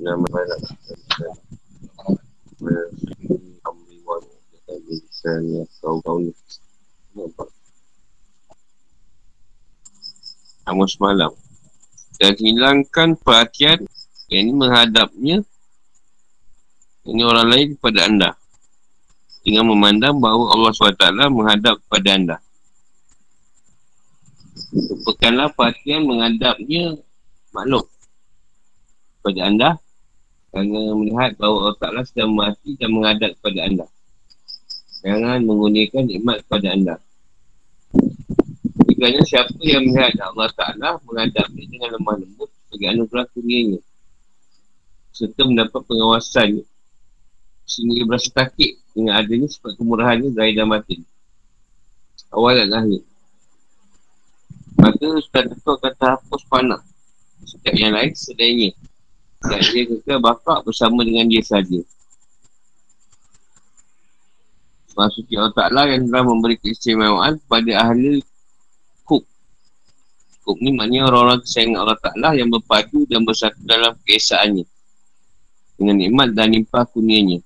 Nama ni Kamu semalam. Dan hilangkan perhatian Yang ini menghadapnya Ini orang lain kepada anda. Dengan memandang bahawa Allah SWT menghadap kepada anda. Lupakanlah perhatian menghadapnya makhluk kepada anda kerana melihat bahawa Allah Ta'ala sedang mati dan menghadap kepada anda. Jangan menggunakan nikmat kepada anda. Kerana siapa yang melihat Allah Ta'ala menghadapnya dengan lemah lembut bagi anugerah kurnianya. Serta mendapat pengawasan sehingga dia berasa takik dengan adanya sebab kemurahannya zahir dan mati. Awal dan akhir. Maka Ustaz Dato' kata hapus panah. Setiap yang lain selainnya. Dan dia kekal bakar bersama dengan dia saja. Maksudnya Allah Ta'ala yang telah memberi keistimewaan kepada ahli kub. Kub ni maknanya orang-orang kesayangan Allah Ta'ala yang berpadu dan bersatu dalam keesaannya. Dengan nikmat dan limpah kunianya.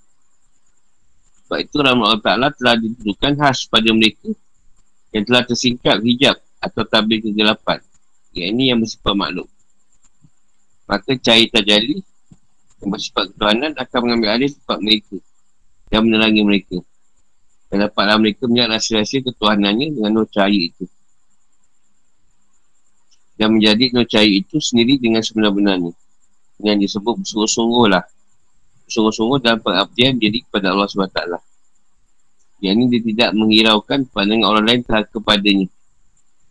Sebab itu rahmat Allah Ta'ala telah ditentukan khas pada mereka yang telah tersingkap hijab atau tabir kegelapan. Yang ini yang bersifat makhluk. Maka cahaya tajali yang bersifat ketuhanan akan mengambil alih sifat mereka dan menerangi mereka. Dan dapatlah mereka melihat rahsia-rahsia ketuhanannya dengan nur cahaya itu. Dan menjadi nur cahaya itu sendiri dengan sebenar-benarnya. Yang disebut bersungguh-sungguh lah. Bersungguh-sungguh dalam pengabdian diri kepada Allah SWT. Yang ini dia tidak menghiraukan pandangan orang lain terhadap kepadanya.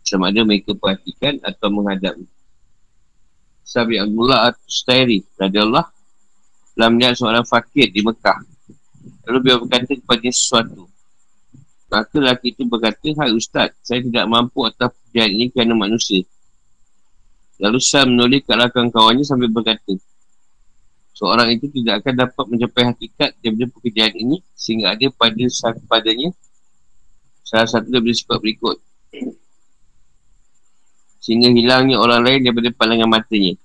Sama ada mereka perhatikan atau menghadapnya. Sabi Abdullah At-Tustairi Allah telah melihat seorang fakir di Mekah. Lalu beliau berkata kepada sesuatu. Maka lelaki itu berkata, Hai Ustaz, saya tidak mampu atas pekerjaan ini kerana manusia. Lalu Sam menulis ke belakang kawannya sambil berkata, Seorang itu tidak akan dapat mencapai hakikat daripada pekerjaan ini sehingga ada pada padanya salah satu daripada sifat berikut sehingga hilangnya orang lain daripada pandangan matanya.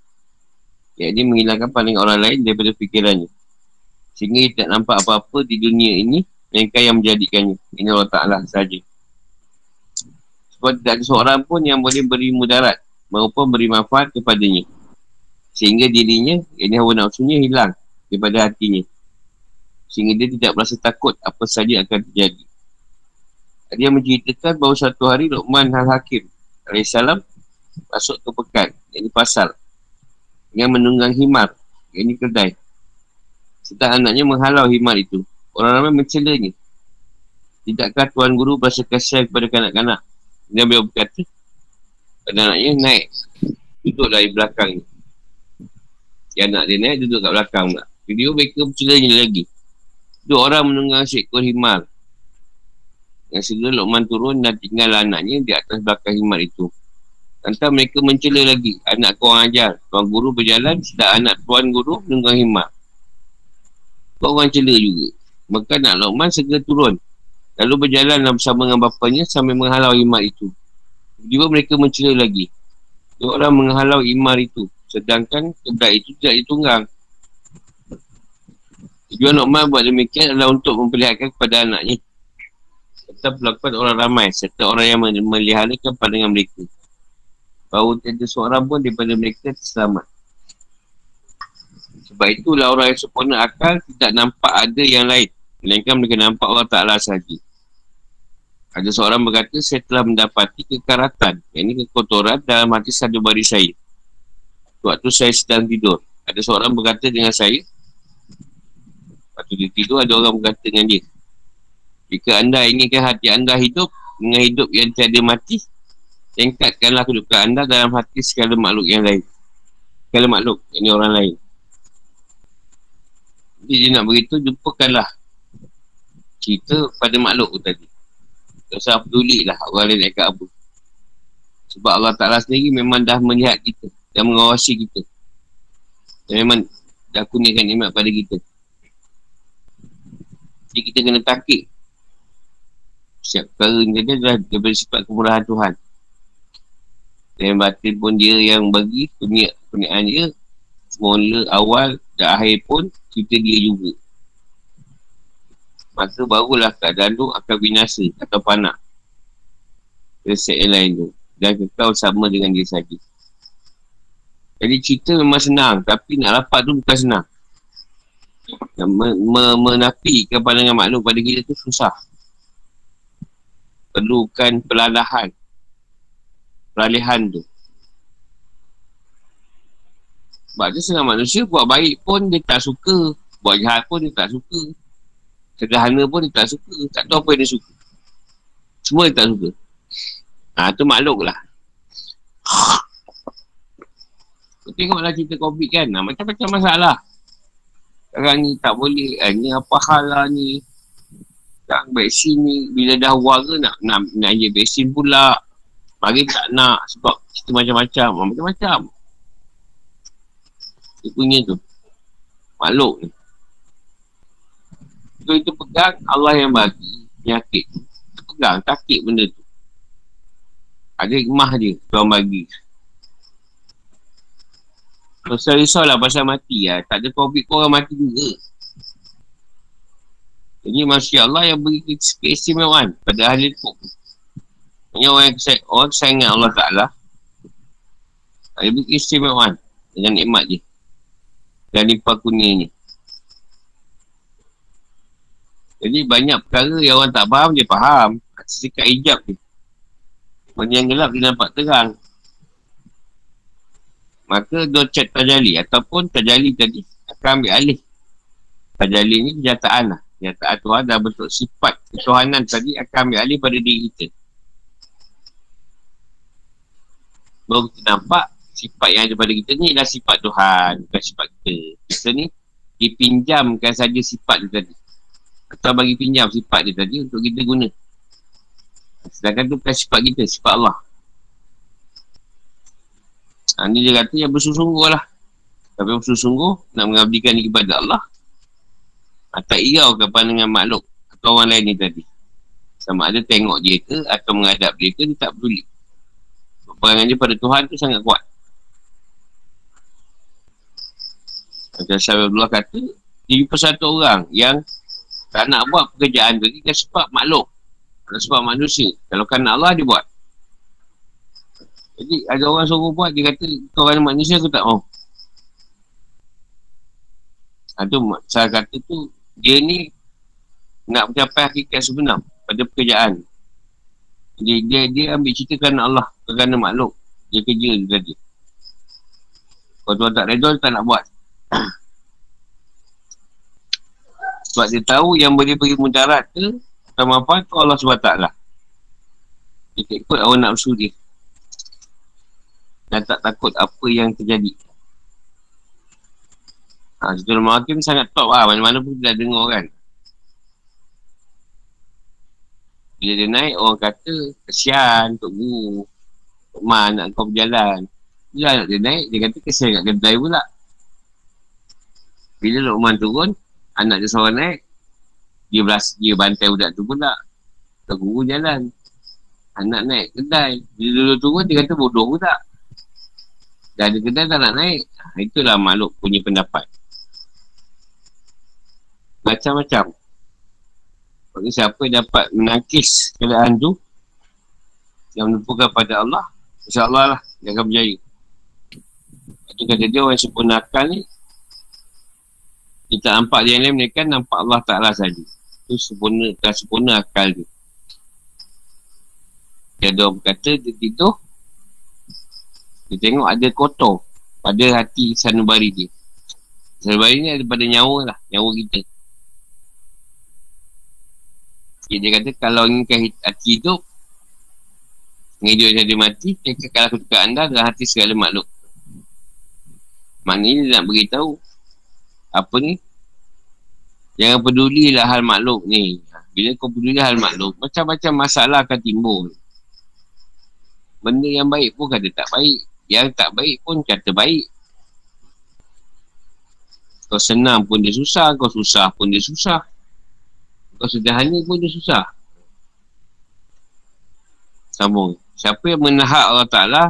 Ia menghilangkan pandangan orang lain daripada fikirannya. Sehingga ia tak nampak apa-apa di dunia ini mereka yang menjadikannya. Ini Allah Ta'ala sahaja. Sebab tidak ada seorang pun yang boleh beri mudarat maupun beri manfaat kepadanya. Sehingga dirinya, ini hawa nafsunya hilang daripada hatinya. Sehingga dia tidak merasa takut apa saja akan terjadi. Dia menceritakan bahawa satu hari Luqman Al-Hakim AS masuk ke pekan yang di pasar dengan menunggang himar yang di kedai. Sedang anaknya menghalau himar itu. Orang ramai mencelanya. Tidakkah tuan guru berasa kasihan kepada kanak-kanak? Dia beliau berkata pada anaknya naik. Duduk dari belakang yang anak dia naik duduk kat belakang pula. Video mereka mencelanya lagi. Dua orang menunggang seekor himar yang segera Luqman turun dan tinggal anaknya di atas belakang himar itu Entah mereka mencela lagi. Anak kau orang ajar Tuan guru berjalan Sedang anak tuan guru Menunggang himat Kau orang cela juga. Maka nak Luqman segera turun. Lalu berjalan bersama dengan bapanya Sambil menghalau imar itu. Tiba mereka mencela lagi. Dua orang menghalau imar itu. Sedangkan kedai itu tidak ditunggang. Tujuan Luqman buat demikian adalah untuk memperlihatkan kepada anaknya. Serta melakukan orang ramai Serta orang yang meliharakan pandangan mereka bahawa tiada seorang pun daripada mereka terselamat. Sebab itulah orang yang sempurna akal tidak nampak ada yang lain. Melainkan mereka nampak Allah Ta'ala sahaja. Ada seorang berkata, saya telah mendapati kekaratan. Yang ini kekotoran dalam hati satu baris saya. Waktu saya sedang tidur. Ada seorang berkata dengan saya. Waktu dia tidur, ada orang berkata dengan dia. Jika anda inginkan hati anda hidup, dengan hidup yang tiada mati, Tingkatkanlah kedudukan anda dalam hati segala makhluk yang lain. Segala makhluk, ini orang lain. Jadi dia nak beritahu, jumpakanlah cerita pada makhluk tu tadi. Tak usah peduli lah orang lain dekat apa. Sebab Allah Ta'ala sendiri memang dah melihat kita. Dan mengawasi kita. Dan memang dah kurniakan nikmat pada kita. Jadi kita kena takik. Setiap perkara ni dia dah daripada sifat kemurahan Tuhan. Dan batin pun dia yang bagi punya puniaan dia mula awal dan akhir pun cerita dia juga. Maka barulah keadaan tu akan binasa atau panak. Reset yang lain tu. Dan kekal sama dengan dia saja. Jadi cerita memang senang. Tapi nak dapat tu bukan senang. Me- me- menafikan pandangan makhluk pada kita tu susah. Perlukan pelalahan. Peralihan tu. Sebab dia senang manusia buat baik pun dia tak suka. Buat jahat pun dia tak suka. Sederhana pun dia tak suka. Tak tahu apa yang dia suka. Semua dia tak suka. Ha, tu makhluk lah. Tengoklah cerita COVID kan. Ha, macam-macam masalah. Sekarang ni tak boleh. Eh, ni apa hal lah ni. Tak vaksin ni. Bila dah warga nak, nak, nak, nak vaksin pula. Mari tak nak. Sebab cerita macam-macam. Macam-macam. Dia punya tu. Makhluk ni. So itu pegang Allah yang bagi penyakit tu. Pegang, sakit benda tu. Ada hikmah dia, Tuhan bagi. Pasal risau lah pasal mati lah. Tak ada COVID pun orang mati juga. Ini manusia Allah yang beri keistimewaan pada ahli tu. Ini orang yang orang sayangan Allah Ta'ala. Beri keistimewaan dengan nikmat dia dan limpah kuning ni. Jadi banyak perkara yang orang tak faham, dia faham. Sekat hijab ni. Benda yang gelap dia nampak terang. Maka dia cek tajali ataupun tajali tadi akan ambil alih. Tajali ni kenyataan lah. Kenyataan Tuhan dah bentuk sifat ketuhanan tadi akan ambil alih pada diri kita. Baru kita nampak sifat yang ada pada kita ni adalah sifat Tuhan bukan sifat kita. Kita ni dipinjamkan saja sifat dia tadi. Atau bagi pinjam sifat dia tadi untuk kita guna. Sedangkan tu bukan sifat kita sifat Allah. Ha, ni dia kata yang bersungguh lah. Tapi bersungguh nak mengabdikan ni kepada Allah ha, tak irau ke pandangan makhluk atau orang lain ni tadi. Sama ada tengok dia ke atau menghadap dia ke dia tak peduli perangan dia pada Tuhan tu sangat kuat Macam Syarullah kata, dia jumpa satu orang yang tak nak buat pekerjaan tu, dia sebab makhluk. Kalau sebab manusia. Kalau kan Allah, dia buat. Jadi, ada orang suruh buat, dia kata, kau kan manusia, aku tak mau. Ha, tu, saya kata tu, dia ni nak mencapai hakikat sebenar pada pekerjaan. Dia, dia, dia ambil cerita kerana Allah, kerana makhluk. Dia kerja dia tadi. Kalau tuan tak redor, tak nak buat. Sebab dia tahu yang boleh beri mudarat ke sama apa tu Allah SWT lah. Dia tak ikut awak nak dia. Dan tak takut apa yang terjadi. Ha, Situ Hakim sangat top lah. Mana-mana pun kita dengar kan. Bila dia naik, orang kata, kesian untuk guru. Tok Ma nak kau berjalan. Bila dia naik, dia kata kesian kat kedai pula. Bila Luqman turun, anak dia seorang naik, dia beras, dia bantai budak tu pula. Tak guru jalan. Anak naik kedai. Bila dulu turun, dia kata bodoh pula. Dah ada kedai tak nak naik. Ha, itulah makhluk punya pendapat. Macam-macam. Bagi siapa dapat menangkis keadaan tu, yang menupukan pada Allah, insyaAllah lah, dia akan berjaya. Itu kata dia orang sempurna akal ni, kita nampak dia yang lain mereka nampak Allah Ta'ala saja. Itu sempurna, tak sempurna akal dia. Dia ada orang berkata, dia tidur. Dia tengok ada kotor pada hati sanubari dia. Sanubari ni ada pada nyawa lah, nyawa kita. Okay, dia kata, kalau inginkan hati hidup, dengan hidup jadi mati, dia kekal aku dekat anda adalah hati segala makhluk. Maknanya dia nak beritahu apa ni? Jangan pedulilah hal makhluk ni. Bila kau peduli hal makhluk macam-macam masalah akan timbul. Benda yang baik pun kata tak baik yang tak baik pun kata baik. Kau senang pun dia susah kau susah pun dia susah. Kau sederhana pun dia susah. Sambung siapa yang menahak Allah Ta'ala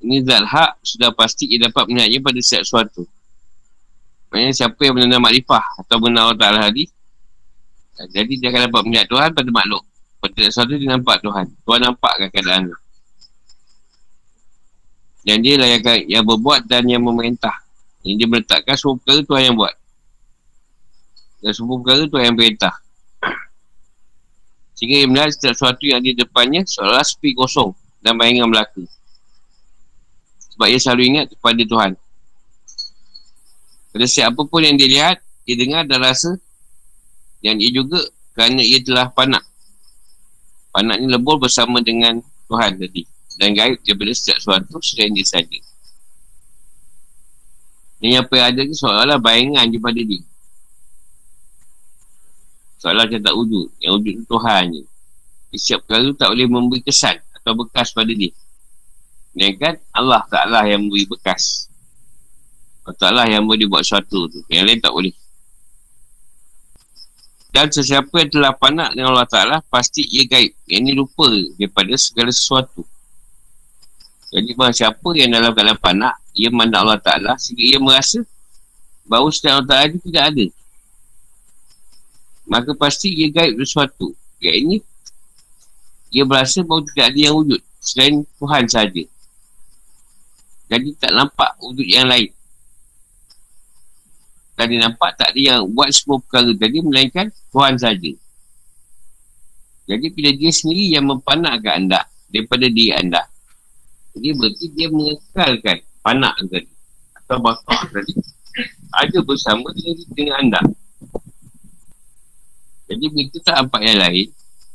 Ini zat hak sudah pasti ia dapat melihatnya pada setiap suatu. Maksudnya siapa yang mengenal makrifah atau mengenal Allah Ta'ala hadis. Jadi dia akan dapat melihat Tuhan pada makhluk. Pada suatu dia nampak Tuhan. Tuhan nampakkan keadaan tu. Dan dia lah yang, yang berbuat dan yang memerintah. Yang dia meletakkan semua perkara Tuhan yang buat. Dan semua perkara Tuhan yang perintah. Sehingga dia melihat setiap sesuatu yang di depannya seolah sepi kosong dan bayangan belaka. Sebab ia selalu ingat kepada Tuhan. Pada siapa pun yang dia lihat, dia dengar dan rasa yang dia juga kerana ia telah panak. Panak ni lebur bersama dengan Tuhan tadi. Dan gaib daripada setiap sesuatu selain dia saja. Yang apa yang ada ni seolah-olah bayangan daripada dia. Seolah macam tak wujud. Yang wujud tu Tuhan je. Setiap perkara tu tak boleh memberi kesan atau bekas pada dia. Dan kan Allah Ta'ala yang memberi bekas. Allah Ta'ala yang boleh buat sesuatu tu. Yang lain tak boleh. Dan sesiapa yang telah panak dengan Allah Ta'ala, pasti ia gaib. Yang ini lupa daripada segala sesuatu. Jadi bahawa siapa yang dalam keadaan panak, ia mandang Allah Ta'ala sehingga ia merasa bahawa setiap Allah Ta'ala itu tidak ada. Maka pasti ia gaib sesuatu. Yang ini, ia berasa bahawa tidak ada yang wujud selain Tuhan saja. Jadi tak nampak wujud yang lain. Dan dia nampak tak ada yang buat semua perkara tadi melainkan Tuhan saja. Jadi bila dia sendiri yang mempanakkan anda daripada diri anda. Jadi berarti dia mengekalkan panak tadi. Atau bakar tadi. Ada bersama dengan anda. Jadi bila kita tak nampak yang lain,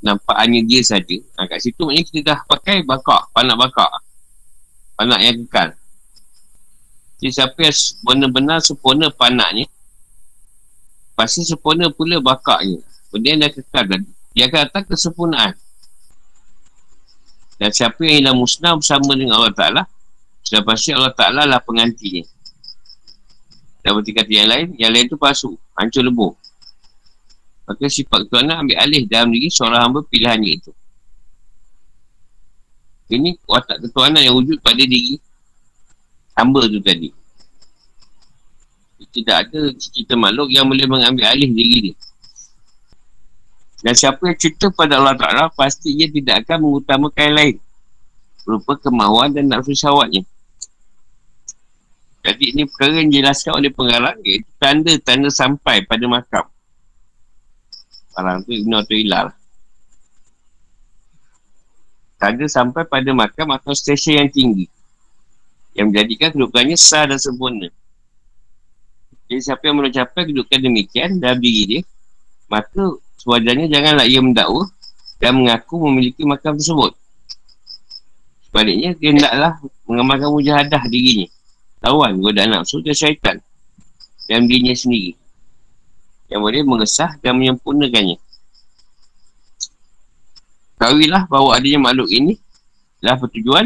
nampak hanya dia saja. Ha, kat situ maknanya kita dah pakai bakar, panak bakar. Panak yang kekal. Jadi siapa yang benar-benar sempurna panaknya Pasti sempurna pula bakaknya Benda yang dah kekal tadi Dia akan datang kesempurnaan Dan siapa yang hilang musnah bersama dengan Allah Ta'ala Sudah pasti Allah Ta'ala lah pengantinya Dan berarti kata yang lain Yang lain tu palsu Hancur lebur Maka sifat ketuanan ambil alih dalam diri seorang hamba pilihannya itu Ini watak ketuanan yang wujud pada diri hamba tu tadi. Tidak ada cerita makhluk yang boleh mengambil alih diri dia. Dan siapa yang cerita pada Allah Ta'ala, pasti ia tidak akan mengutamakan yang lain. Berupa kemahuan dan nafsu syawatnya. Jadi ini perkara yang dijelaskan oleh pengarang iaitu tanda-tanda sampai pada makam. Parang tu Ibn Atu'ilah lah. Tanda sampai pada makam atau stesen yang tinggi yang menjadikan kedudukannya sah dan sempurna. Jadi siapa yang mencapai kedudukan demikian dalam diri dia, maka sewajarnya janganlah ia mendakwa dan mengaku memiliki makam tersebut. Sebaliknya, dia hendaklah mengamalkan mujahadah dirinya. Tawan, godaan nafsu dan syaitan dalam dirinya sendiri. Yang boleh mengesah dan menyempurnakannya. Kawilah bahawa adanya makhluk ini adalah pertujuan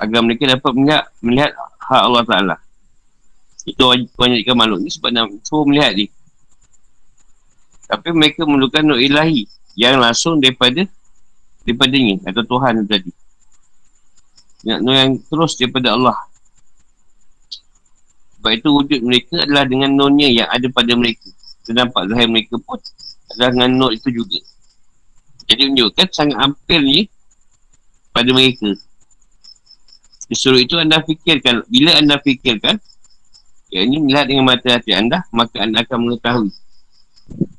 agar mereka dapat melihat, melihat hak Allah Ta'ala. Itu wajibkan makhluk ni sebab nak suruh melihat dia. Tapi mereka memerlukan nur ilahi yang langsung daripada daripadanya atau Tuhan tadi. Nak nur yang terus daripada Allah. Sebab itu wujud mereka adalah dengan nurnya yang ada pada mereka. Terdampak zahir mereka pun adalah dengan nur itu juga. Jadi menunjukkan sangat hampir ni pada mereka Disuruh itu anda fikirkan. Bila anda fikirkan, yang ini melihat dengan mata hati anda, maka anda akan mengetahui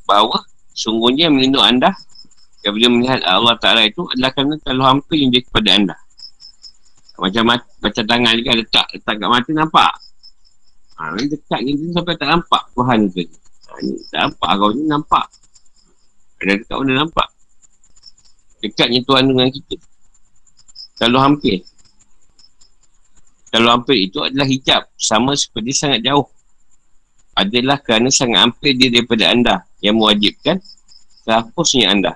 bahawa sungguhnya melindung anda yang bila melihat Allah Ta'ala itu adalah kerana terlalu hampir yang dia kepada anda. Macam mat, macam tangan ni kan letak, letak kat mata nampak. Ha, dekat ni sampai tak nampak Tuhan tu. Ni tak nampak kau ni nampak. Ada dekat mana nampak. Dekatnya Tuhan dengan kita. Terlalu hampir. Kalau hampir itu adalah hijab Sama seperti sangat jauh Adalah kerana sangat hampir dia daripada anda Yang mewajibkan Terhapusnya anda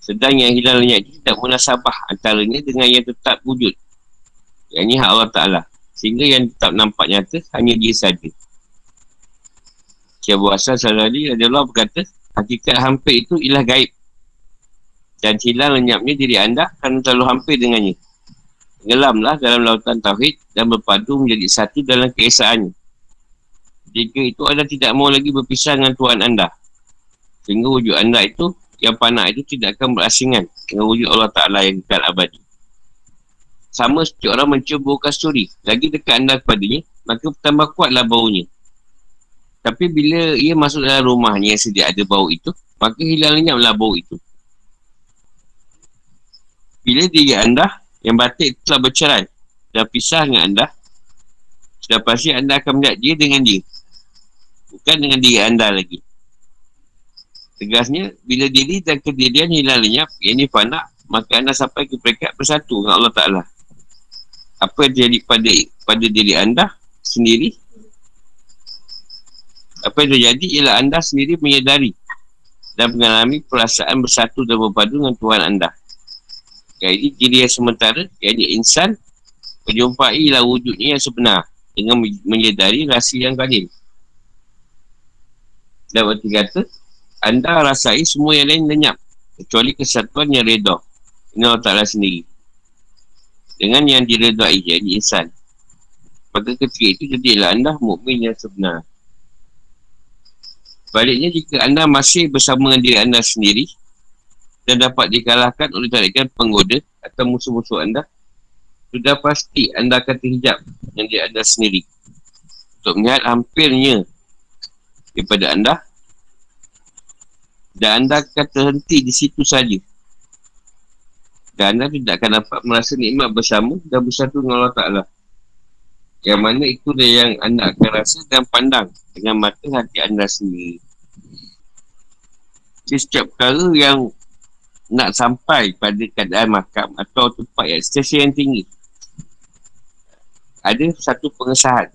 Sedang yang hilang lenyap itu tidak munasabah Antaranya dengan yang tetap wujud Yang ini hak Allah Ta'ala Sehingga yang tetap nampak nyata Hanya dia saja Syekh Asal Salali adalah berkata Hakikat hampir itu ialah gaib Dan hilang lenyapnya diri anda Kerana terlalu hampir dengannya Tenggelamlah dalam lautan Tauhid dan berpadu menjadi satu dalam keesaannya. Jika itu anda tidak mau lagi berpisah dengan Tuhan anda. Sehingga wujud anda itu, yang panah itu tidak akan berasingan dengan wujud Allah Ta'ala yang kekal abadi. Sama seperti orang mencium bau kasturi. Lagi dekat anda kepadanya, maka bertambah kuatlah baunya. Tapi bila ia masuk dalam rumahnya yang sedia ada bau itu, maka hilang lenyaplah bau itu. Bila diri anda yang batik telah bercerai dan pisah dengan anda, sudah pasti anda akan melihat dia dengan dia. Bukan dengan diri anda lagi. Tegasnya, bila diri dan kejadian hilang lenyap, yang ini fana, maka anda sampai ke peringkat bersatu dengan Allah Ta'ala. Apa yang terjadi pada, pada diri anda sendiri, apa yang terjadi ialah anda sendiri menyedari dan mengalami perasaan bersatu dan berpadu dengan Tuhan anda. Jadi diri yang sementara, yakni insan, menjumpai lah wujudnya yang sebenar dengan menyedari rasa yang kadin. Dan berarti kata, anda rasai semua yang lain lenyap. Kecuali kesatuan yang reda. Ini Allah Ta'ala sendiri. Dengan yang diredai, jadi insan. Pada ketika itu, jadilah anda mukmin yang sebenar. Baliknya, jika anda masih bersama dengan diri anda sendiri, dan dapat dikalahkan oleh tarikan penggoda atau musuh-musuh anda, sudah pasti anda akan terhijab dengan diri anda sendiri. Untuk melihat hampirnya daripada anda dan anda akan terhenti di situ saja. Dan anda tidak akan dapat merasa nikmat bersama dan bersatu dengan Allah Ta'ala. Yang mana itu yang anda akan rasa dan pandang dengan mata hati anda sendiri. Jadi setiap perkara yang nak sampai pada keadaan makam atau tempat yang stesen yang tinggi. Ada satu pengesahan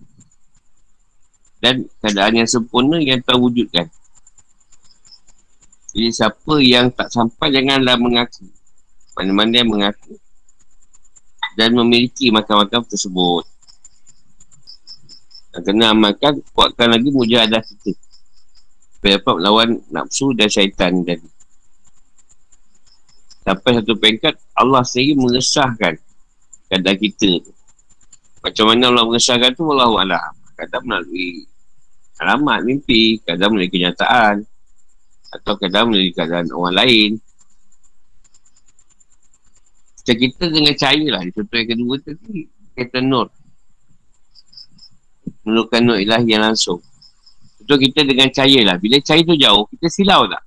dan keadaan yang sempurna yang terwujudkan. Jadi siapa yang tak sampai janganlah mengaku. Mana-mana yang mengaku dan memiliki makam-makam tersebut. Kena amalkan, kuatkan lagi mujahadah kita. Supaya dapat melawan nafsu dan syaitan tadi. Sampai satu pengkat Allah sendiri mengesahkan keadaan kita. Macam mana Allah mengesahkan tu Allah Allah. Kadang melalui alamat mimpi, kadang melalui kenyataan atau kadang melalui keadaan orang lain. Macam kita dengan cahaya lah. Contoh yang kedua tadi, kata nur. Menurutkan nur ilahi yang langsung. Contoh kita dengan cahaya lah. Bila cahaya tu jauh, kita silau tak?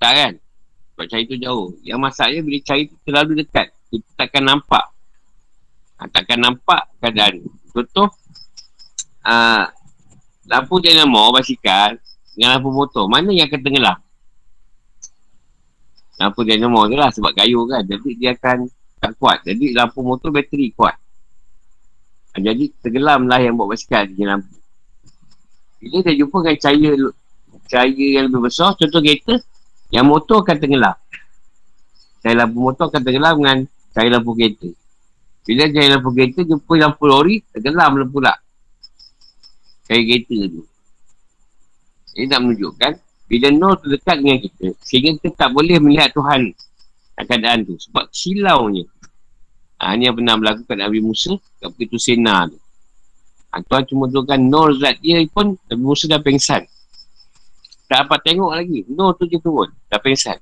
Tak kan? Sebab cahaya tu jauh. Yang masalahnya bila cahaya tu terlalu dekat. Kita takkan nampak. Ha, takkan nampak keadaan. Contoh. Uh, lampu dinamo basikal dengan lampu motor. Mana yang akan tenggelam? Lampu dinamo tu lah sebab kayu kan. Jadi dia akan tak kuat. Jadi lampu motor bateri kuat. Jadi tenggelam lah yang buat basikal di lampu. Bila dia jumpa dengan cahaya cahaya yang lebih besar, contoh kereta, yang motor akan tenggelam. Cahaya lampu motor akan tenggelam dengan cahaya lampu kereta. Bila cahaya lampu kereta jumpa lampu lori, tenggelam pula. Cahaya kereta tu. Ini nak menunjukkan, bila Nur tu dekat dengan kita, sehingga kita tak boleh melihat Tuhan keadaan tu. Sebab silaunya. Ha, ini yang pernah berlaku kat Nabi Musa, kat begitu Sena tu. Ha, Tuhan cuma tunjukkan Nur zat dia pun, Nabi Musa dah pengsan. Tak dapat tengok lagi. No tu je turun. Dah pengsan.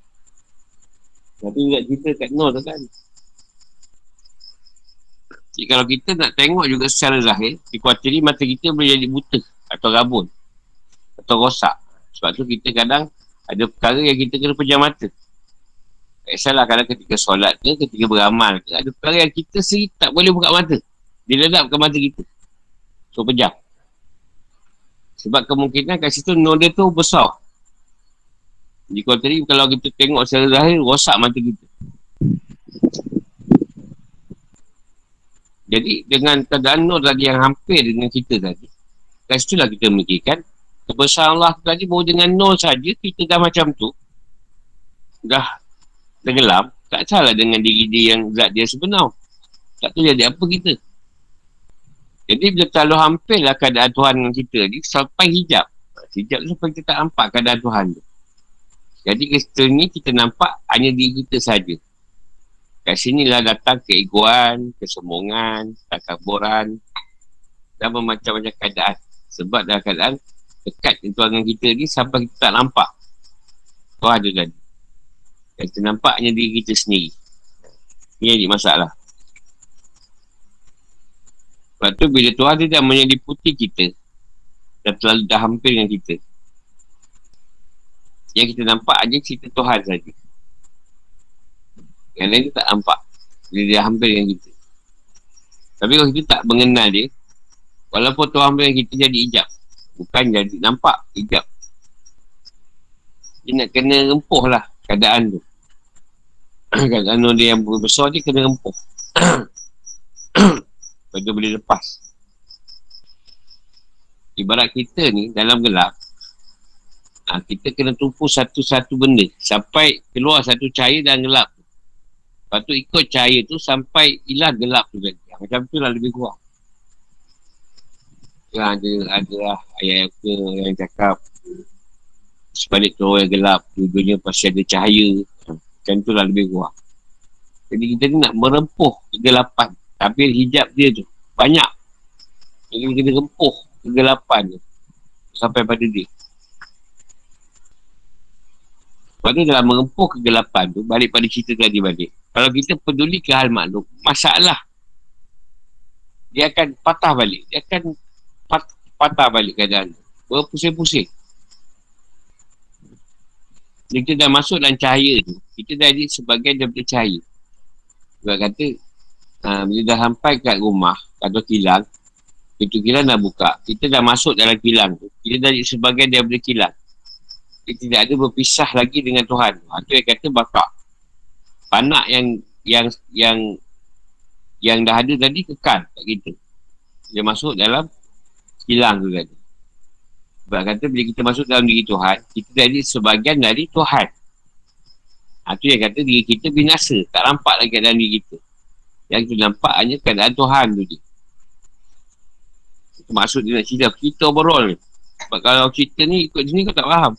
Tapi ingat cerita kat no tu kan. Jadi kalau kita nak tengok juga secara zahir, dikuatiri mata kita boleh jadi buta atau rabun atau rosak. Sebab tu kita kadang ada perkara yang kita kena pejam mata. Tak kisahlah kadang ketika solat ke, ketika beramal ke, ada perkara yang kita sendiri tak boleh buka mata. Dia ledapkan mata kita. So pejam. Sebab kemungkinan kat situ nol dia tu besar. Kalau tadi kalau kita tengok secara zahir, rosak mata kita. Jadi dengan keadaan nol tadi yang hampir dengan kita tadi, kat situ lah kita memikirkan, kebesaran Allah tadi baru dengan nol saja, kita dah macam tu, dah tenggelam, tak salah dengan diri dia yang zat dia sebenar. Tak tahu jadi apa kita. Jadi bila terlalu hampir lah keadaan Tuhan kita ni sampai hijab. Hijab tu sampai kita tak nampak keadaan Tuhan tu. Jadi kita ni kita nampak hanya diri kita saja. Kat sinilah datang keegoan, kesombongan, takaburan dan macam-macam keadaan. Sebab dalam keadaan dekat dengan kita ni sampai kita tak nampak. Tuhan ada tadi. Dan kita nampaknya diri kita sendiri. Ini jadi masalah. Sebab tu bila Tuhan dia dah menyeliputi kita dan terlalu dah hampir dengan kita. Yang kita nampak aja cerita Tuhan saja. Yang lain tu tak nampak. Bila dia hampir dengan kita. Tapi kalau kita tak mengenal dia, walaupun Tuhan dengan kita jadi hijab. Bukan jadi nampak hijab. Dia nak kena rempuh lah keadaan tu. keadaan dia yang besar dia kena rempuh. Lepas tu boleh lepas. Ibarat kita ni dalam gelap, ha, kita kena tumpu satu-satu benda sampai keluar satu cahaya dalam gelap. Lepas tu ikut cahaya tu sampai hilang gelap tu tadi. Macam tu lah lebih kurang. Ya, ada, ada lah ayat ke yang cakap sebalik tu yang gelap, dua-duanya pasti ada cahaya. Macam tu lah lebih kurang. Jadi kita ni nak merempuh kegelapan. Tapi hijab dia tu banyak. Jadi kita rempuh kegelapan tu. Sampai pada dia. Tu dalam merempuh kegelapan tu, balik pada cerita tadi balik. Kalau kita peduli ke hal makhluk, masalah. Dia akan patah balik. Dia akan pat- patah balik keadaan. Berpusing-pusing. Kita dah masuk dalam cahaya tu, kita dah jadi sebagian daripada cahaya. Sebab kata, ha, bila dah sampai kat rumah, atau kilang, pintu kilang dah buka. Kita dah masuk dalam kilang tu. Kita dah jadi sebagian daripada kilang dia tidak ada berpisah lagi dengan Tuhan. Ha, tu yang kata bakar. Panak yang yang yang yang dah ada tadi kekal kat kita. Dia masuk dalam hilang tu tadi. Sebab kata bila kita masuk dalam diri Tuhan, kita jadi sebagian dari Tuhan. Ha, tu yang kata diri kita binasa. Tak nampak lagi dalam diri kita. Yang kita nampak hanya keadaan Tuhan tu je. Itu maksud dia nak cerita. Kita overall ni. Sebab kalau cerita ni ikut sini kau tak faham.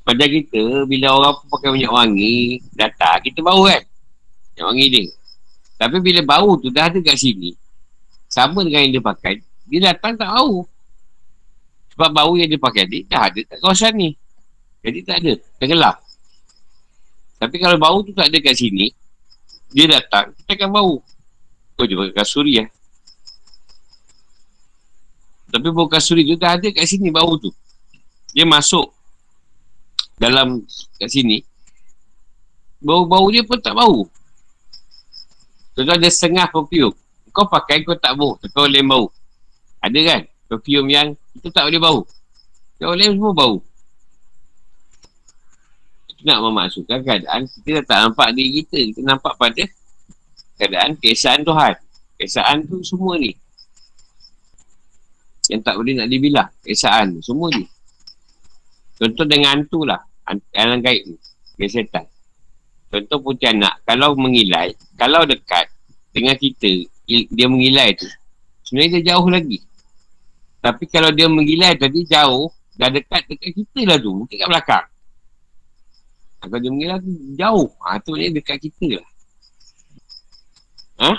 Pada kita, bila orang pakai minyak wangi, datang, kita bau kan? Minyak wangi dia. Tapi bila bau tu dah ada kat sini, sama dengan yang dia pakai, dia datang tak bau. Sebab bau yang dia pakai dia dah ada kat kawasan ni. Jadi tak ada, tergelap. Tapi kalau bau tu tak ada kat sini, dia datang, kita akan bau. Kau dia pakai kasuri ya. Tapi bau kasuri tu dah ada kat sini bau tu. Dia masuk dalam kat sini bau-bau dia pun tak bau Contoh ada setengah perfume kau pakai kau tak bau kau boleh bau ada kan? Perfume yang kita tak boleh bau. Kau boleh semua bau. Itu nak memasukkan keadaan kita tak nampak diri kita. Kita nampak pada keadaan keesaan Tuhan. Keesaan tu semua ni. Yang tak boleh nak dibilang keesaan semua ni. Contoh dengan hantu lah. Alam gaib ni. Dia setan. Contoh putih anak kalau mengilai kalau dekat dengan kita dia mengilai tu sebenarnya dia jauh lagi tapi kalau dia mengilai tadi jauh dah dekat dekat kita lah tu mungkin kat belakang kalau dia mengilai tu jauh ha, tu maknanya dekat kita lah ha?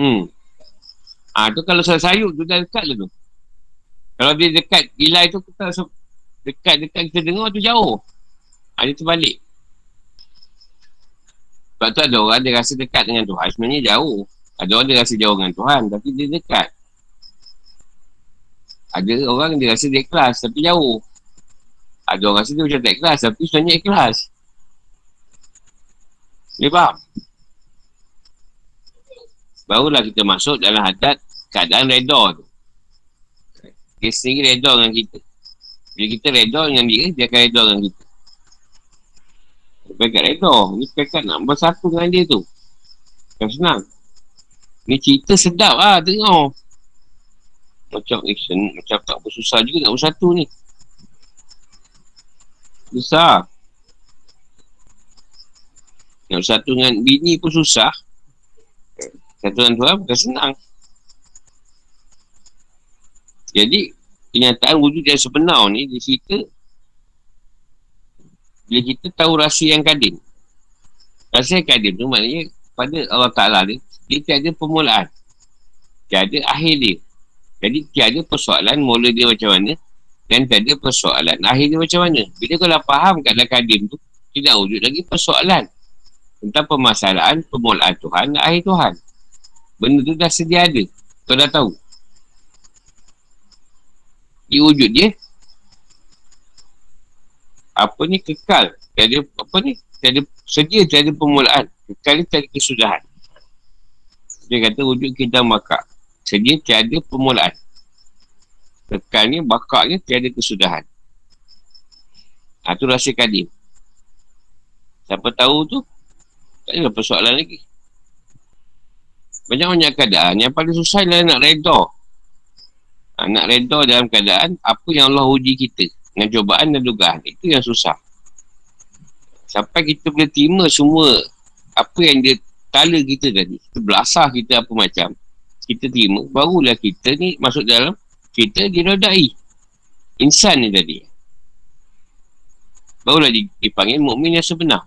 hmm ha, tu kalau saya sayuk tu dah dekat lah tu. Kalau dia dekat ilai tu kita dekat-dekat kita dengar tu jauh. Ha, dia terbalik. Sebab tu ada orang dia rasa dekat dengan Tuhan. Sebenarnya jauh. Ada orang dia rasa jauh dengan Tuhan. Tapi dia dekat. Ada orang dia rasa dia ikhlas. Tapi jauh. Ada orang rasa dia macam tak ikhlas. Tapi sebenarnya ikhlas. Dia faham? Barulah kita masuk dalam hadat keadaan redor tu. Dia sendiri redor dengan kita. Bila kita reda dengan dia, dia akan reda dengan kita. Pekat reda. Ni pekat nak bersatu dengan dia tu. Bukan senang. Ni cerita sedap lah tengok. Macam action, macam tak bersusah juga nak bersatu ni. Susah. Nak bersatu dengan bini pun susah. Satu dengan Tuhan bukan senang. Jadi, kenyataan wujud yang sebenar ni dia cerita bila kita tahu rahsia yang kadin Rasa kadim tu maknanya pada Allah Ta'ala ni, dia tiada permulaan. Tiada akhir dia. Jadi tiada persoalan mula dia macam mana dan tiada persoalan akhir dia macam mana. Bila kau dah faham keadaan kadim tu, tidak wujud lagi persoalan tentang permasalahan permulaan Tuhan dan akhir Tuhan. Benda tu dah sedia ada. Kau dah tahu. Dia wujud dia. Apa ni kekal. Tiada apa ni. Tiada sedia tiada permulaan. Kekal ni tiada kesudahan. Dia kata wujud kita makak. Sedia tiada permulaan. Kekal ni bakaknya tiada kesudahan. Ha, tu rahsia kadim. Siapa tahu tu, tak ada persoalan lagi. Banyak-banyak keadaan yang paling susah adalah nak reda. Ha, nak reda dalam keadaan apa yang Allah uji kita. Dengan cobaan dan dugaan. Itu yang susah. Sampai kita boleh terima semua apa yang dia tala kita tadi. Kita belasah kita apa macam. Kita terima. Barulah kita ni masuk dalam kita dirodai. Insan ni tadi. Barulah dipanggil mukmin yang sebenar.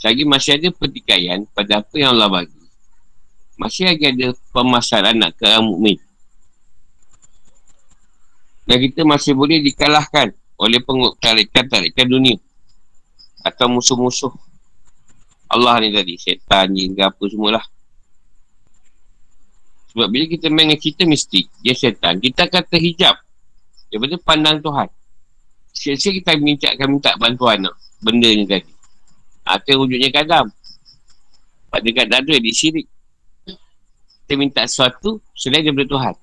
Selagi masih ada pertikaian pada apa yang Allah bagi. Masih lagi ada permasalahan nak ke orang mukmin. Dan kita masih boleh dikalahkan oleh tarikan-tarikan dunia. Atau musuh-musuh Allah ni tadi. Setan, jin ke apa semualah. Sebab bila kita main dengan cerita mistik, dia setan, kita akan terhijab daripada pandang Tuhan. Siap-siap kita minta, akan minta bantuan nak benda ni tadi. Atau wujudnya kadam. Pada dekat dada di syirik. Kita minta sesuatu selain daripada Tuhan.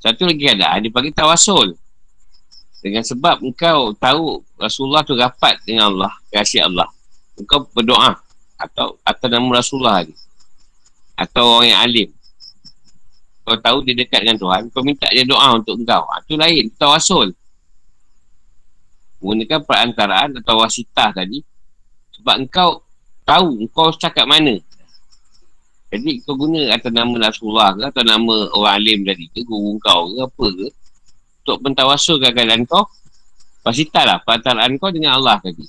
Satu lagi keadaan dia panggil tawasul. Dengan sebab engkau tahu Rasulullah tu rapat dengan Allah, kasih Allah. Engkau berdoa atau atau nama Rasulullah ni. Atau orang yang alim. Kau tahu dia dekat dengan Tuhan, kau minta dia doa untuk engkau. Itu ha, lain, tawasul menggunakan perantaraan atau wasitah tadi sebab engkau tahu engkau cakap mana jadi kau guna atas nama Rasulullah ke atau nama orang alim tadi ke guru kau ke apa ke untuk mentawasulkan keadaan kau wasitah lah perantaraan kau dengan Allah tadi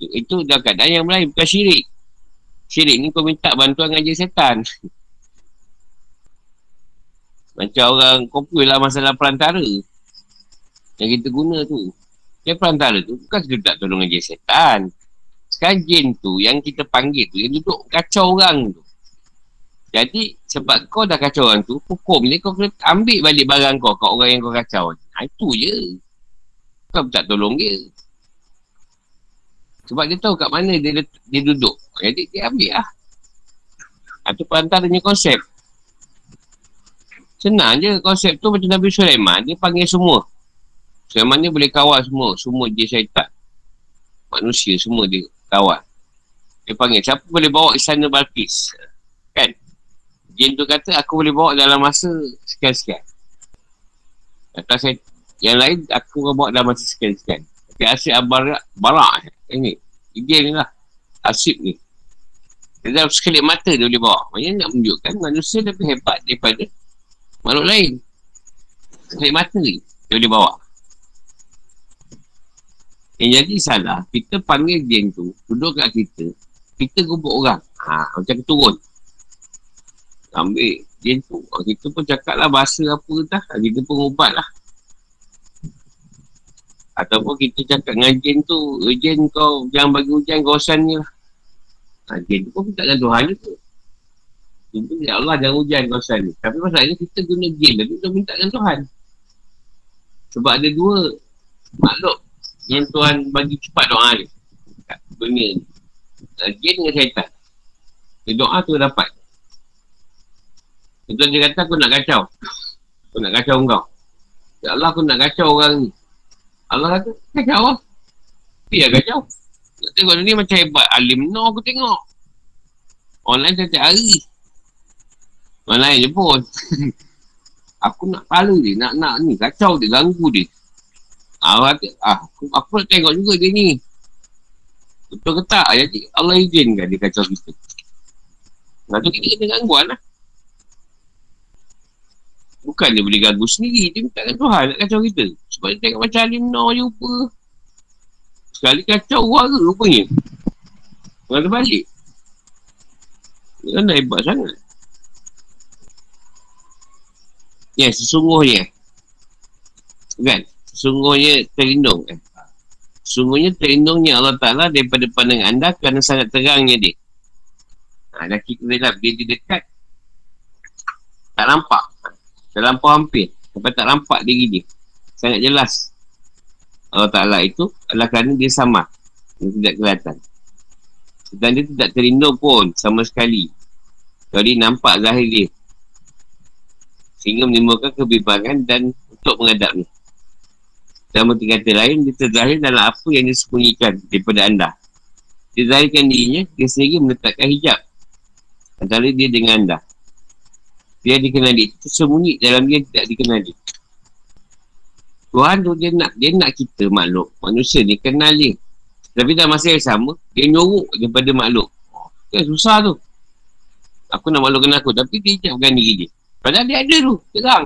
itu dah keadaan yang lain bukan syirik syirik ni kau minta bantuan ngaji setan macam orang komputer lah masalah perantara yang kita guna tu yang perantara tu bukan kita tak tolong aja setan. Sekarang jin tu yang kita panggil tu, yang duduk kacau orang tu. Jadi sebab kau dah kacau orang tu, hukum ni kau kena ambil balik barang kau kat orang yang kau kacau. Ha, itu je. Kau tak tolong dia. Sebab dia tahu kat mana dia, dia duduk. Jadi dia ambil lah. Itu perantaranya konsep. Senang je konsep tu macam Nabi Sulaiman. Dia panggil semua. Sulaiman ni boleh kawal semua. Semua dia syaitan. Manusia semua dia kawal. Dia panggil, siapa boleh bawa istana Balkis? Kan? Jin tu kata, aku boleh bawa dalam masa sekian-sekian. Saya, yang lain aku akan bawa dalam masa sekian-sekian. Tapi asyik barak, barak ini. Dia ni lah. Asyik ni. Dia dalam sekelip mata dia boleh bawa. Maksudnya nak menunjukkan manusia lebih hebat daripada makhluk lain. Sekelip mata ni dia boleh bawa. Yang jadi salah, kita panggil jin tu, duduk kat kita, kita gubuk orang. Ha, macam turun. Ambil jin tu, kita pun cakap lah bahasa apa dah, kita pun ubat lah. Ataupun kita cakap dengan jin tu, jin kau jangan bagi hujan kawasan ni lah. Ha, jin tu pun dengan Tuhan tu. Jin tu, ya Allah jangan hujan kawasan ni. Tapi masalahnya kita guna jin, tapi kita minta dengan Tuhan. Sebab ada dua makhluk yang Tuhan bagi cepat doa ni kat dunia ni jin dengan syaitan dia doa tu dapat Tuhan dia kata aku nak kacau aku nak kacau kau ya Allah aku nak kacau orang ni Allah kata kacau lah dia kacau nak tengok ni macam hebat alim no aku tengok online setiap hari lain je pun aku nak pala dia nak nak ni kacau dia ganggu dia Ah, kata, ah aku, aku nak tengok juga dia ni. Betul ke tak? Jadi Allah izinkan dia kacau kita. Lepas tu kita kena gangguan lah. Bukan dia boleh ganggu sendiri. Dia minta dengan Tuhan nak kacau kita. Sebab dia tengok macam Alim no je rupa. sekali kacau warga rupanya. Orang balik. Kan hebat sangat. Ya, sesungguhnya. Kan? Sesungguhnya terlindung. Eh? Sesungguhnya terlindungnya Allah Ta'ala daripada pandangan anda kerana sangat terangnya dia. Ha, dah kita lah. Dia dekat, tak nampak. Terlampau hampir. Sampai tak nampak diri dia. Sangat jelas. Allah Ta'ala itu adalah kerana dia sama. Dia tidak kelihatan. Dan dia tidak terlindung pun sama sekali. Dia nampak zahir dia. Sehingga menimbulkan kebimbangan dan untuk menghadapnya. Dalam berarti kata lain, dia terzahir dalam apa yang dia sembunyikan daripada anda. Dia zahirkan dirinya, dia sendiri meletakkan hijab. Antara dia dengan anda. Dia dikenali, tersembunyi dalam dia tidak dikenali. Tuhan tu dia nak, dia nak kita makhluk. Manusia ni kenal dia. Tapi dalam masa yang sama, dia nyorok daripada makhluk. Kan susah tu. Aku nak makhluk kenal aku. Tapi dia hijabkan diri dia. Padahal dia ada tu. Terang.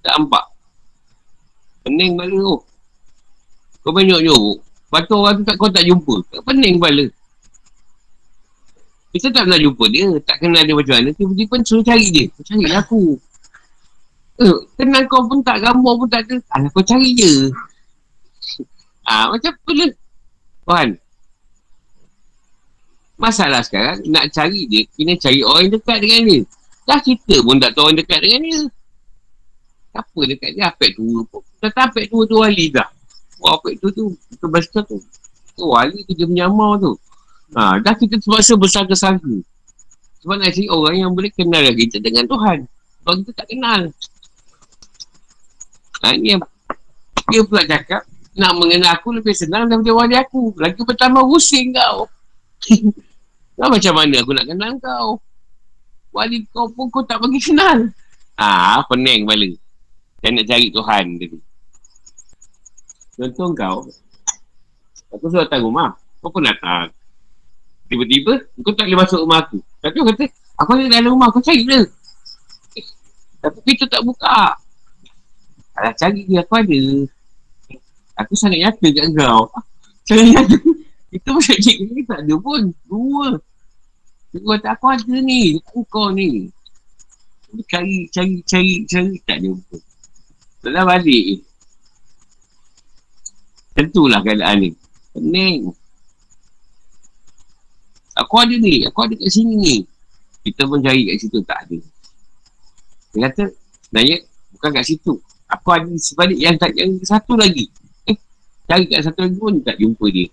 Tak nampak. Pening kepala tu. Kau banyak nyorok. Lepas tu orang tu tak, kau tak jumpa. Tak pening kepala. Kita tak pernah jumpa dia. Tak kenal dia macam mana. Tiba-tiba suruh cari dia. Kau cari aku. Eh, kenal kau pun tak, gambar pun tak ada. Alah kau cari je. Ah, macam apa? Tuhan. Masalah sekarang, nak cari dia, kena cari orang dekat dengan dia. Dah kita pun tak tahu orang dekat dengan dia. Apa dekat dia? Apek tua pun. Kata apek tua tu wali dah. Oh, apek tu, tu besar tu. Tu wali tu dia menyamar tu. Ha, dah kita terpaksa bersangka-sangka. Sebab nak cari orang yang boleh kenal kita dengan Tuhan. Kalau kita tak kenal. Ha, ini yang dia pula cakap, nak mengenal aku lebih senang daripada wali aku. Lagi pertama rusing kau. nah, macam mana aku nak kenal kau? Wali kau pun kau tak bagi kenal. Ah, ha, pening kepala. Saya nak cari Tuhan tadi. Contoh kau, aku sudah datang rumah. Kau pun datang. Tiba-tiba, kau tak boleh masuk rumah aku. Tapi kau kata, aku ada dalam rumah, kau cari dia. Tapi pintu tak buka. Alah, cari dia, aku ada. Aku sangat nyata kat kau. Sangat nyata. Itu macam cik ni tak ada pun. Dua. Dia kata, aku ada ni. Kau ni. Cari, cari, cari, cari. Tak jumpa. Setelah balik Tentulah keadaan ni Pening Aku ada ni Aku ada kat sini ni. Kita pun cari kat situ Tak ada. Dia kata Sebenarnya Bukan kat situ. Aku ada sebalik yang tak Yang satu lagi. Eh Cari kat satu lagi pun Tak jumpa dia.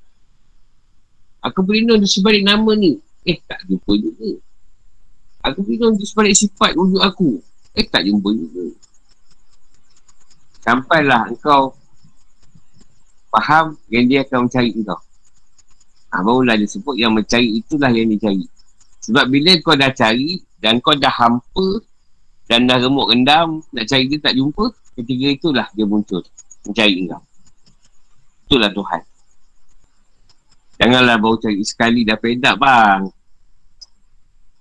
Aku berlindung di sebalik nama ni. Eh tak jumpa juga. Aku berlindung di sebalik sifat wujud aku. Eh tak jumpa juga. Sampailah engkau faham yang dia akan mencari engkau. Ha, barulah dia sebut yang mencari itulah yang dia cari. Sebab bila kau dah cari dan kau dah hampa dan dah remuk rendam nak cari dia tak jumpa, ketika itulah dia muncul mencari engkau. Itulah Tuhan. Janganlah baru cari sekali dah pedak bang.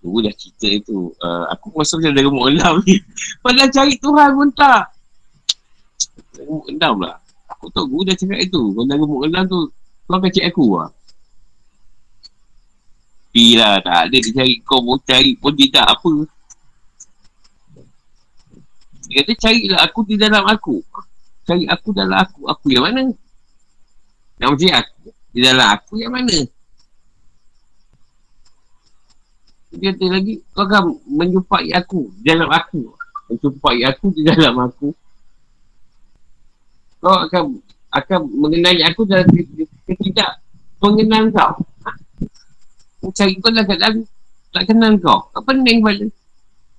Tunggu dah cerita itu. Uh, aku rasa macam dah remuk rendam ni. Padahal cari Tuhan pun tak. Gemuk rendam lah. Aku tahu guru dah cakap itu. Kalau dah gemuk rendam tu, kau akan cek aku lah. Pilah, tak ada dia cari kau mau cari pun tidak apa. Dia kata carilah aku di dalam aku. Cari aku dalam aku. Aku yang mana? Yang macam aku. Di dalam aku yang mana? Dia kata lagi, kau akan menjumpai aku di dalam aku. Menjumpai aku di dalam aku kau akan akan mengenali aku dalam tidak mengenal kau. Ha? Cari kau dalam tak kenal kau. Kau pening pada.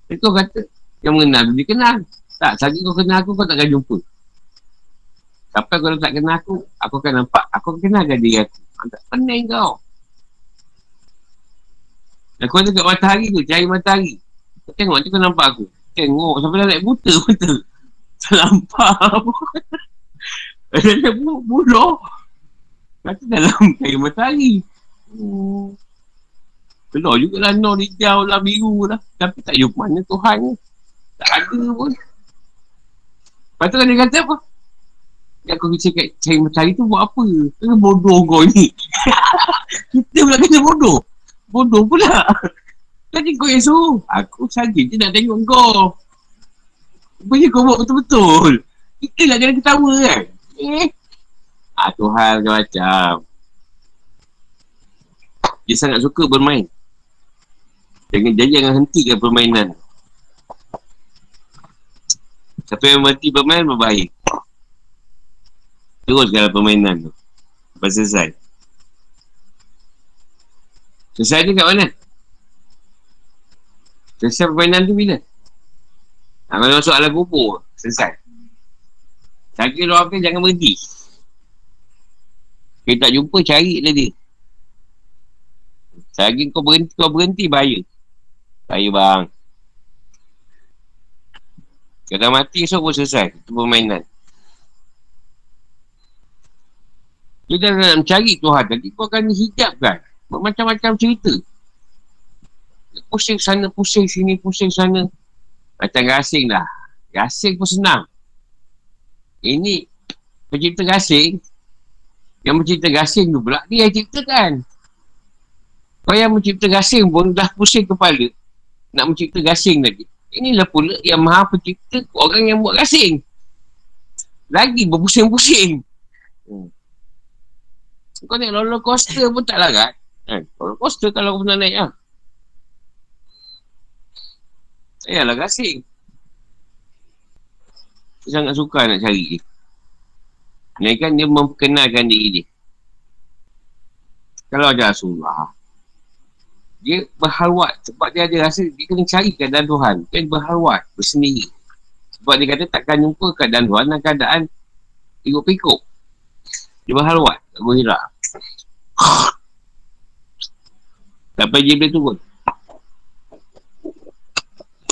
Jadi kau kata yang mengenal dia kenal. Tak, lagi kau kenal aku, kau takkan jumpa. Sampai kau tak kenal aku, aku akan nampak. Aku akan kenal dengan diri aku. Tak pening kau. Aku ada kat matahari tu, cari matahari. Kau tengok nanti kau nampak aku. Tengok, sampai dah naik buta betul. Tak nampak Dia bodoh. Kata dalam kain matahari. Hmm. Keluar juga lah no hijau lah biru lah. Tapi tak jumpa mana Tuhan ni. Tak ada pun. Lepas tu kan dia kata apa? Yang kau bisa kat cari matahari tu buat apa? Kena bodoh kau ni. Kita pula kena bodoh. Bodoh pula. Tadi kau yang suruh. Aku saja je nak tengok kau. Rupanya kau buat betul-betul. Kita lah kena ketawa kan. Eh. Ah, Tuhan macam-macam. Dia sangat suka bermain. Jangan, dia jangan hentikan permainan. Siapa yang mati bermain berbaik. Teruskan permainan tu. Lepas selesai. Selesai ni kat mana? Selesai permainan tu bila? Ha, kalau masuk alam kubur, selesai. Cari luar api, jangan berhenti. Kita tak jumpa, cari lah dia. Selagi kau berhenti, kau berhenti, bahaya. Bahaya bang. Dah mati esok pun selesai. Itu permainan Dia dah nak mencari Tuhan. Jadi kau akan hijabkan Macam-macam cerita. Pusing sana, pusing sini, pusing sana. Macam gasing dah. Gasing pun senang. Ini Pencipta gasing. Yang mencipta gasing tu pula Dia yang ciptakan. Kau yang mencipta gasing pun Dah pusing kepala Nak mencipta gasing lagi Inilah pula yang maha pencipta orang yang buat gasing. Lagi berpusing-pusing. Hmm. Kau naik roller coaster pun tak larat. Eh, roller coaster kalau kau pernah naik lah. Ayalah gasing. Dia sangat suka nak cari dia. Ini kan dia memperkenalkan diri dia. Kalau ada Rasulullah, dia berhalwat sebab dia ada rasa dia kena cari keadaan Tuhan. Dia berhalwat bersendiri. Sebab dia kata takkan jumpa keadaan Tuhan dan keadaan ikut-ikut dia berhalwat tak boleh hirak sampai Jibril turun.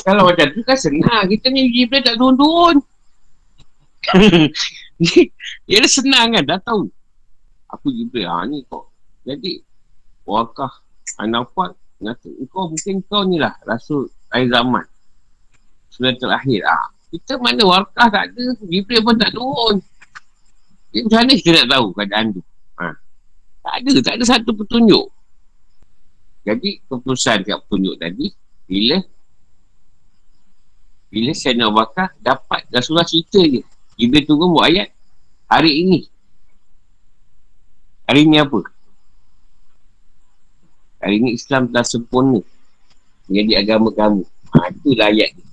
Kalau macam tu kan senang. Kita ni Jibril tak turun-turun. Dia dah senang kan dah tahu. Aku Jibril ha ni kok. Jadi wakah anak Kata, kau mungkin kau ni lah Rasul akhir zaman. Sudah terakhir ah. Kita mana warkah tak ada Jibril pun tak turun. Jadi macam mana kita nak tahu keadaan tu? Ha. Tak ada Tak ada satu petunjuk. Jadi keputusan kat petunjuk tadi Bila Bila Sayyidina Bakar Dapat Rasulullah cerita je. Jibril turun buat ayat Hari ini. Hari ini apa Hari ini Islam telah sempurna Menjadi agama kamu ha, Itulah ayat ni.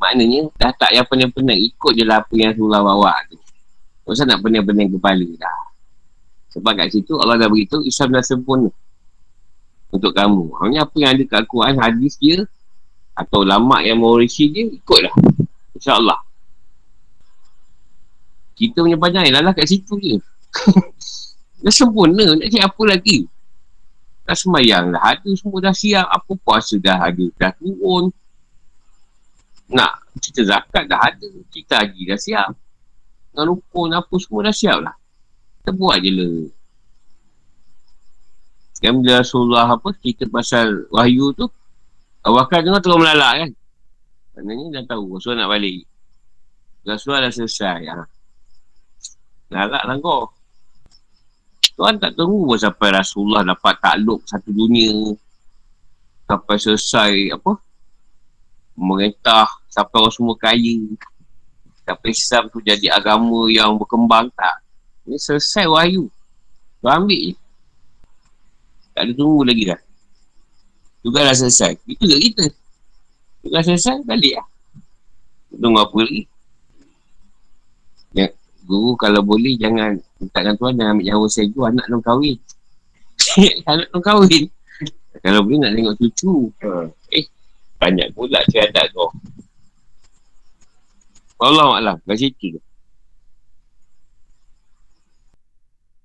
Maknanya dah tak yang pening-pening Ikut je lah apa yang Rasulullah bawa tu. Usah nak pening-pening kepala dah. Sebab kat situ Allah dah beritahu Islam dah sempurna Untuk kamu. Hanya apa yang ada kat Al-Quran Hadis dia Atau lama yang mewarisi dia Ikutlah. InsyaAllah. Kita punya panjang Ialah kat situ je. Dah sempurna Nak cakap apa lagi Dah semayang dah ada semua dah siap. Apa puasa dah ada dah turun. Nak cerita zakat dah ada Kita haji dah siap. Nak rukun apa semua dah siap lah. Kita buat je lah. Yang bila Rasulullah apa Cerita pasal wahyu tu Awakal tengok terus melalak kan. Maknanya dah tahu Rasulullah nak balik. Rasulullah dah selesai ha. Lalak lah kau Tuhan tak tunggu sampai Rasulullah dapat takluk satu dunia sampai selesai apa memerintah sampai orang semua kaya. Sampai Islam tu jadi agama yang berkembang tak? Ini selesai wahyu. Tu ambil je. Tak ada tunggu lagi dah. Juga dah selesai. Itu je kita. Juga selesai balik lah. Tunggu apa lagi guru kalau boleh jangan Mintakan tuan jangan ambil nyawa saya tu anak nak kahwin. anak nak kahwin. Kalau boleh nak tengok cucu. Ha. Eh, banyak pula saya ada kau. Allah Allah, kat situ tu.